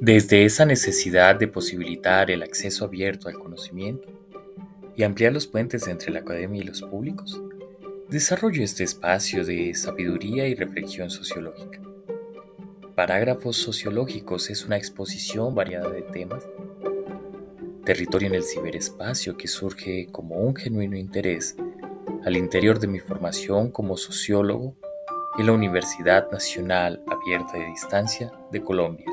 Desde esa necesidad de posibilitar el acceso abierto al conocimiento y ampliar los puentes entre la academia y los públicos, desarrollo este espacio de sabiduría y reflexión sociológica. Parágrafos sociológicos es una exposición variada de temas. Territorio en el ciberespacio que surge como un genuino interés al interior de mi formación como sociólogo en la Universidad Nacional Abierta de Distancia de Colombia.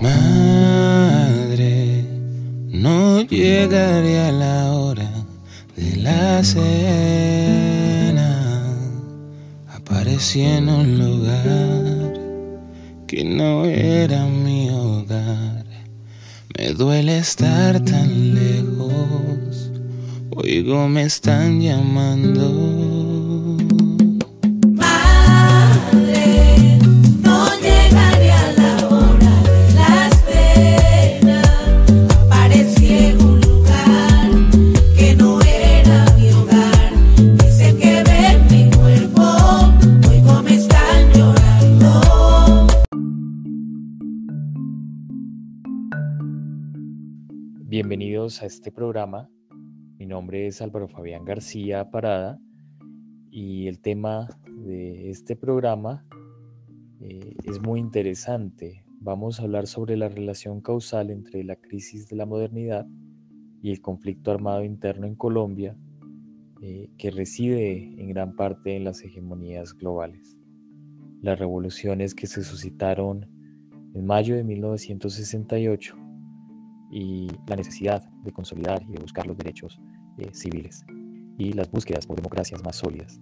Madre, no llegaré a la hora de la cena. Aparecí en un lugar que no era mi hogar. Me duele estar tan lejos. Oigo, me están llamando. A este programa. Mi nombre es Álvaro Fabián García Parada y el tema de este programa eh, es muy interesante. Vamos a hablar sobre la relación causal entre la crisis de la modernidad y el conflicto armado interno en Colombia, eh, que reside en gran parte en las hegemonías globales. Las revoluciones que se suscitaron en mayo de 1968 y la necesidad de consolidar y de buscar los derechos eh, civiles y las búsquedas por democracias más sólidas.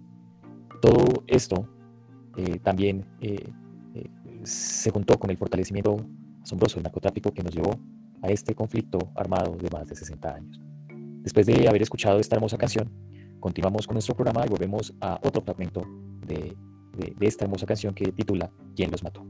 Todo esto eh, también eh, se juntó con el fortalecimiento asombroso del narcotráfico que nos llevó a este conflicto armado de más de 60 años. Después de haber escuchado esta hermosa canción, continuamos con nuestro programa y volvemos a otro fragmento de, de esta hermosa canción que titula ¿Quién los mató?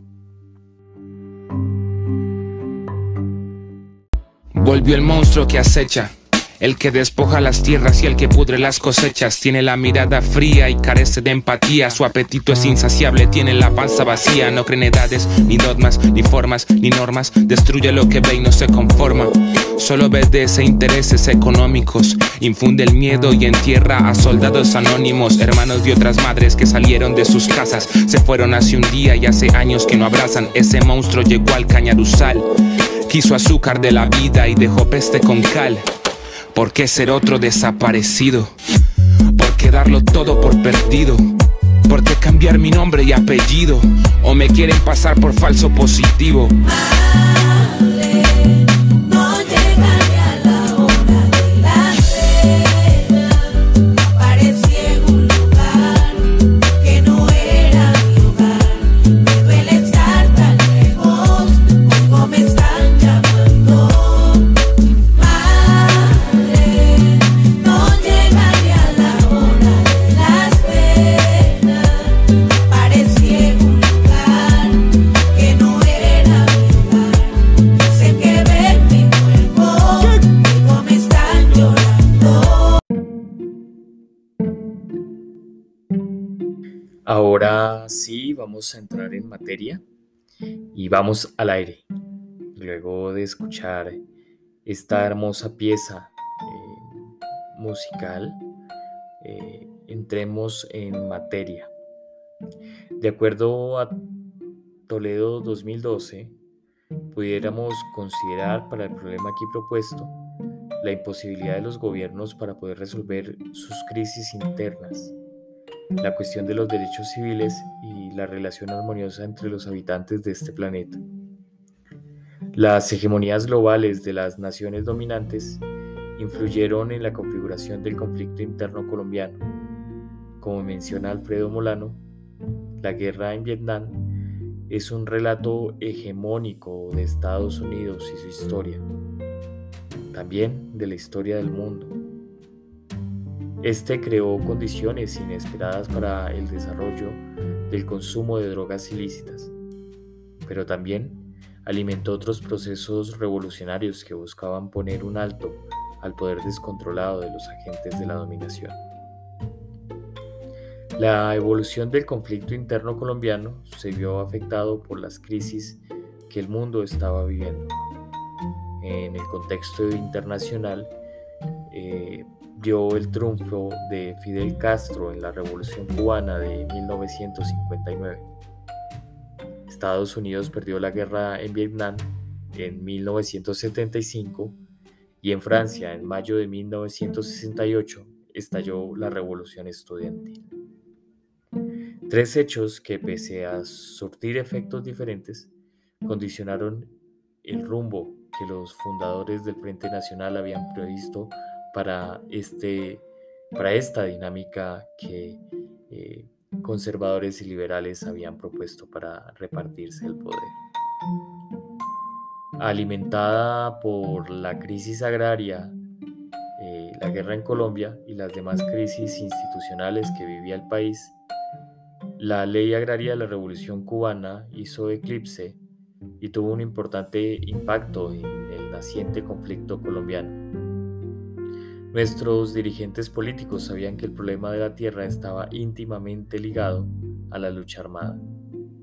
Volvió el monstruo que acecha. El que despoja las tierras y el que pudre las cosechas. Tiene la mirada fría y carece de empatía. Su apetito es insaciable, tiene la panza vacía. No cree en edades, ni dogmas, ni formas, ni normas. Destruye lo que ve y no se conforma. Solo obedece intereses económicos. Infunde el miedo y entierra a soldados anónimos. Hermanos de otras madres que salieron de sus casas. Se fueron hace un día y hace años que no abrazan. Ese monstruo llegó al cañaruzal Quiso azúcar de la vida y dejó peste con cal. ¿Por qué ser otro desaparecido? ¿Por qué darlo todo por perdido? ¿Por qué cambiar mi nombre y apellido? ¿O me quieren pasar por falso positivo? Ahora sí, vamos a entrar en materia y vamos al aire. Luego de escuchar esta hermosa pieza eh, musical, eh, entremos en materia. De acuerdo a Toledo 2012, pudiéramos considerar para el problema aquí propuesto la imposibilidad de los gobiernos para poder resolver sus crisis internas la cuestión de los derechos civiles y la relación armoniosa entre los habitantes de este planeta. Las hegemonías globales de las naciones dominantes influyeron en la configuración del conflicto interno colombiano. Como menciona Alfredo Molano, la guerra en Vietnam es un relato hegemónico de Estados Unidos y su historia, también de la historia del mundo. Este creó condiciones inesperadas para el desarrollo del consumo de drogas ilícitas, pero también alimentó otros procesos revolucionarios que buscaban poner un alto al poder descontrolado de los agentes de la dominación. La evolución del conflicto interno colombiano se vio afectado por las crisis que el mundo estaba viviendo. En el contexto internacional, eh, dio el triunfo de Fidel Castro en la Revolución cubana de 1959. Estados Unidos perdió la guerra en Vietnam en 1975 y en Francia en mayo de 1968 estalló la Revolución Estudiantil. Tres hechos que pese a surtir efectos diferentes, condicionaron el rumbo que los fundadores del Frente Nacional habían previsto para, este, para esta dinámica que eh, conservadores y liberales habían propuesto para repartirse el poder. Alimentada por la crisis agraria, eh, la guerra en Colombia y las demás crisis institucionales que vivía el país, la ley agraria de la Revolución cubana hizo eclipse y tuvo un importante impacto en el naciente conflicto colombiano. Nuestros dirigentes políticos sabían que el problema de la tierra estaba íntimamente ligado a la lucha armada.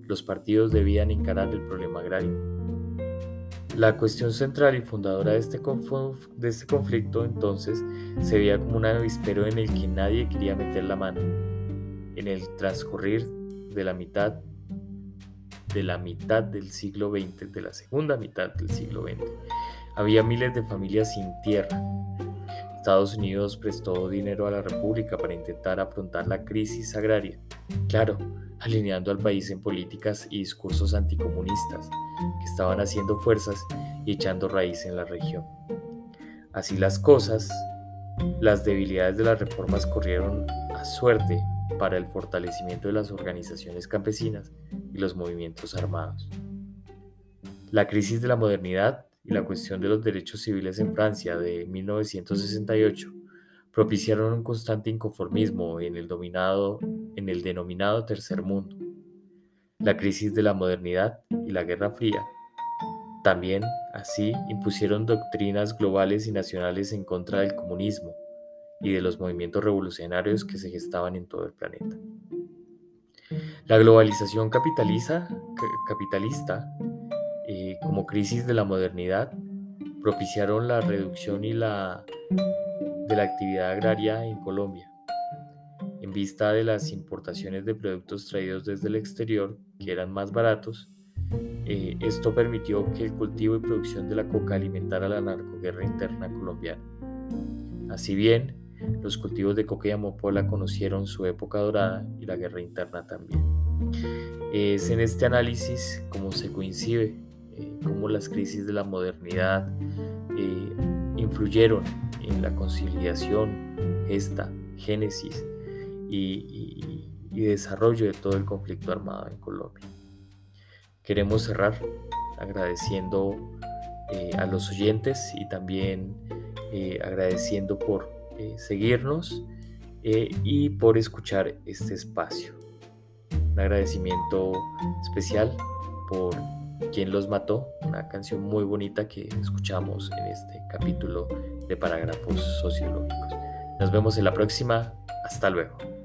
Los partidos debían encarar el problema agrario. La cuestión central y fundadora de este, este conflicto entonces se veía como un avispero en el que nadie quería meter la mano. En el transcurrir de la mitad de la mitad del siglo XX, de la segunda mitad del siglo XX. Había miles de familias sin tierra. Estados Unidos prestó dinero a la República para intentar afrontar la crisis agraria, claro, alineando al país en políticas y discursos anticomunistas que estaban haciendo fuerzas y echando raíz en la región. Así las cosas, las debilidades de las reformas corrieron a suerte para el fortalecimiento de las organizaciones campesinas y los movimientos armados. La crisis de la modernidad y la cuestión de los derechos civiles en Francia de 1968 propiciaron un constante inconformismo en el, dominado, en el denominado Tercer Mundo. La crisis de la modernidad y la Guerra Fría también, así, impusieron doctrinas globales y nacionales en contra del comunismo, y de los movimientos revolucionarios que se gestaban en todo el planeta. La globalización capitalista, eh, como crisis de la modernidad, propiciaron la reducción y la, de la actividad agraria en Colombia. En vista de las importaciones de productos traídos desde el exterior, que eran más baratos, eh, esto permitió que el cultivo y producción de la coca alimentara la narcoguerra interna colombiana. Así bien, los cultivos de coca y amapola conocieron su época dorada y la guerra interna también. Es en este análisis cómo se coincide, eh, cómo las crisis de la modernidad eh, influyeron en la conciliación, esta génesis y, desarrollo de todo el conflicto armado en Colombia. Queremos cerrar agradeciendo eh, a los oyentes y también agradeciendo por seguirnos y por escuchar este espacio. Un agradecimiento especial por quien los mató, una canción muy bonita que escuchamos en este capítulo de parágrafos sociológicos. Nos vemos en la próxima. Hasta luego.